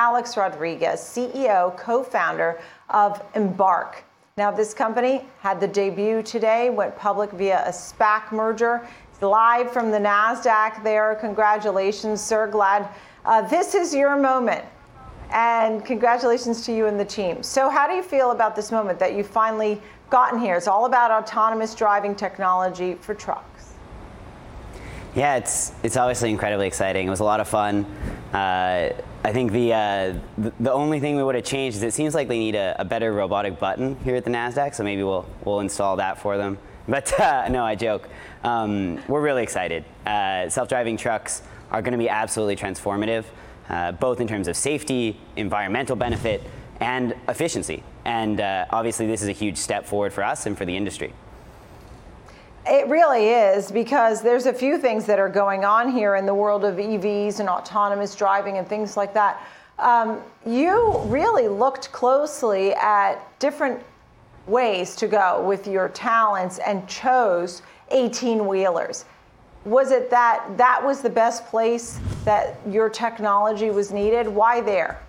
Alex Rodrigues, CEO, co founder of Embark. Now, this company had the debut today, went public via a SPAC merger. live from the NASDAQ there. Congratulations, sir. Glad uh, this is your moment. And congratulations to you and the team. So, how do you feel about this moment that you've finally gotten here? It's all about autonomous driving technology for trucks. Yeah, it's it's obviously incredibly exciting. It was a lot of fun. Uh, I think the, uh, the, the only thing we would have changed is it seems like they need a, a, better robotic button here at the Nasdaq, so maybe we'll we'll install that for them. But uh, no, I joke. Um, we're really excited. Uh, self-driving trucks are going to be absolutely transformative, uh, both in terms of safety, environmental benefit, and efficiency. And uh, obviously, this is a huge step forward for us and for the industry. It really is because there's a few things that are going on here in the world of EVs and autonomous driving and things like that. Um, you really looked closely at different ways to go with your talents and chose 18 wheelers. Was it that that was the best place that your technology was needed? Why there?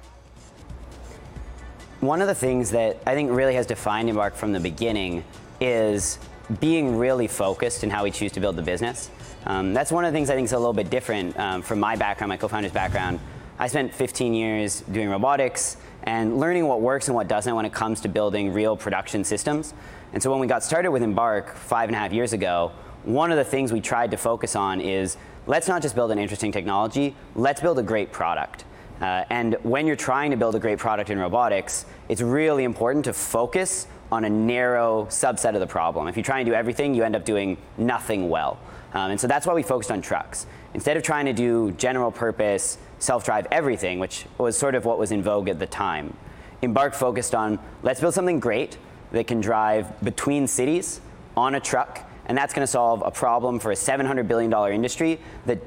One of the things that I think really has defined Embark from the beginning is being really focused in how we choose to build the business. Um, that's one of the things I think is a little bit different um, from my background, my co-founder's background. I spent 15 years doing robotics and learning what works and what doesn't when it comes to building real production systems. And so when we got started with Embark five and a half years ago, one of the things we tried to focus on is let's not just build an interesting technology, let's build a great product. Uh, and when you're trying to build a great product in robotics, it's really important to focus on a narrow subset of the problem. If you try and do everything, you end up doing nothing well. Um, and so that's why we focused on trucks. Instead of trying to do general purpose, self drive everything, which was sort of what was in vogue at the time, Embark focused on let's build something great that can drive between cities on a truck, and that's going to solve a problem for a $700 billion industry that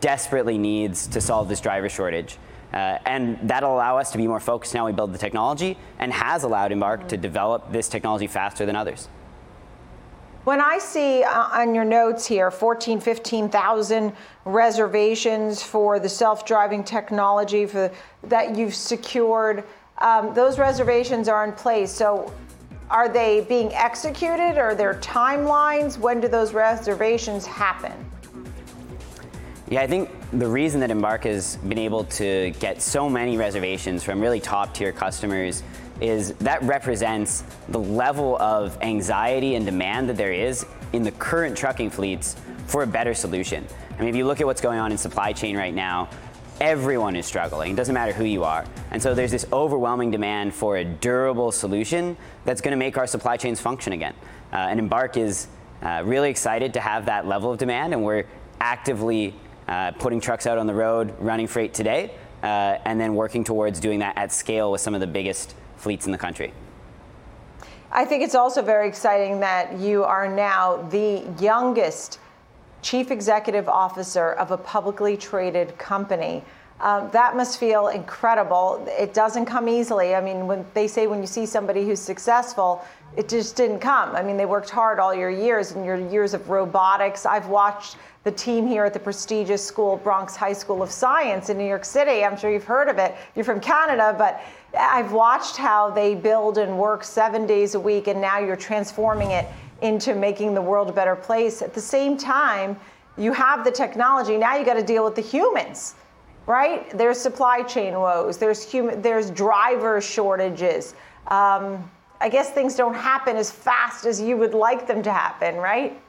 desperately needs to solve this driver shortage. Uh, and that'll allow us to be more focused now we build the technology and has allowed Embark to develop this technology faster than others. When I see uh, on your notes here 14, 15,000 reservations for the self-driving technology for, that you've secured, um, those reservations are in place. So are they being executed? Are there timelines? When do those reservations happen? Yeah, I think the reason that Embark has been able to get so many reservations from really top tier customers is that represents the level of anxiety and demand that there is in the current trucking fleets for a better solution. I mean, if you look at what's going on in supply chain right now, everyone is struggling. It doesn't matter who you are. And so there's this overwhelming demand for a durable solution that's going to make our supply chains function again. Uh, and Embark is uh, really excited to have that level of demand, and we're actively uh, putting trucks out on the road, running freight today, uh, and then working towards doing that at scale with some of the biggest fleets in the country. I think it's also very exciting that you are now the youngest chief executive officer of a publicly traded company. Um, that must feel incredible. It doesn't come easily. I mean, when they say when you see somebody who's successful, it just didn't come. I mean, they worked hard all your years and your years of robotics. I've watched the team here at the prestigious school, Bronx High School of Science in New York City. I'm sure you've heard of it. You're from Canada, but I've watched how they build and work seven days a week, and now you're transforming it into making the world a better place. At the same time, you have the technology. Now you got to deal with the humans, right? There's supply chain woes. There's human. There's driver shortages. Um, I guess things don't happen as fast as you would like them to happen, right?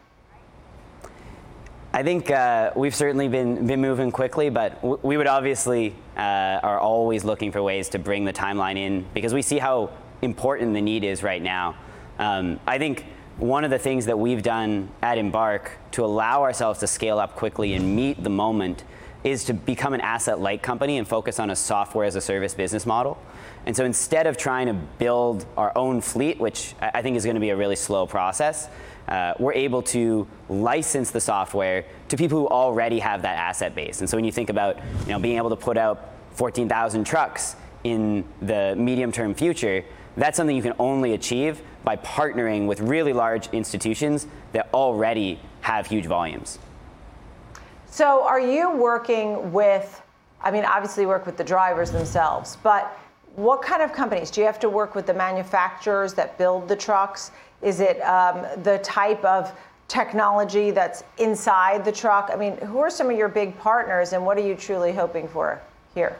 I think uh, we've certainly been, been moving quickly, but w- we would obviously uh, are always looking for ways to bring the timeline in because we see how important the need is right now. Um, I think one of the things that we've done at Embark to allow ourselves to scale up quickly and meet the moment is to become an asset light company and focus on a software as a service business model. And so instead of trying to build our own fleet, which I think is going to be a really slow process, uh, we're able to license the software to people who already have that asset base. And so when you think about you know, being able to put out 14,000 trucks in the medium term future, that's something you can only achieve by partnering with really large institutions that already have huge volumes. So, are you working with I mean, obviously work with the drivers themselves, but what kind of companies? Do you have to work with the manufacturers that build the trucks? Is it um, the type of technology that's inside the truck? I mean, who are some of your big partners and what are you truly hoping for here?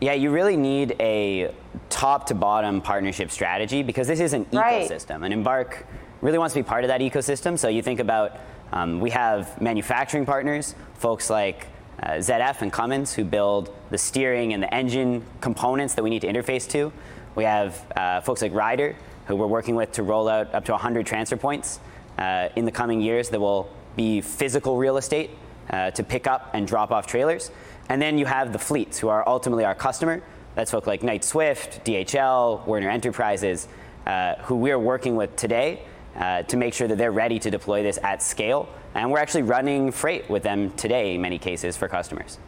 Yeah, you really need a top to bottom partnership strategy because this is an right. ecosystem. And Embark really wants to be part of that ecosystem. So you think about um, we have manufacturing partners, folks like uh, ZF and Cummins, who build the steering and the engine components that we need to interface to. We have uh, folks like Ryder, who we're working with to roll out up to 100 transfer points uh, in the coming years that will be physical real estate uh, to pick up and drop off trailers. And then you have the fleets, who are ultimately our customer. That's folks like Knight Swift, DHL, Werner Enterprises, uh, who we're working with today uh, to make sure that they're ready to deploy this at scale. And we're actually running freight with them today in many cases for customers.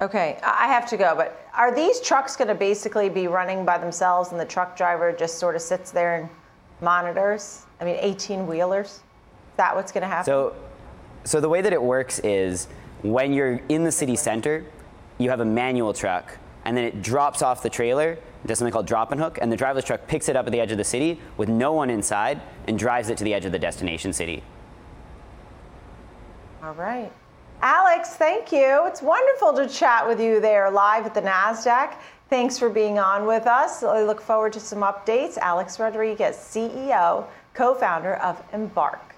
Okay, I have to go, but are these trucks going to basically be running by themselves and the truck driver just sort of sits there and monitors? I mean, 18 wheelers? Is that what's going to happen? So, so the way that it works is when you're in the city center, you have a manual truck, and then it drops off the trailer, does something called drop and hook, and the driverless truck picks it up at the edge of the city with no one inside and drives it to the edge of the destination city. All right. Alex, thank you. It's wonderful to chat with you there live at the NASDAQ. Thanks for being on with us. I look forward to some updates. Alex Rodrigues, CEO, co founder of Embark.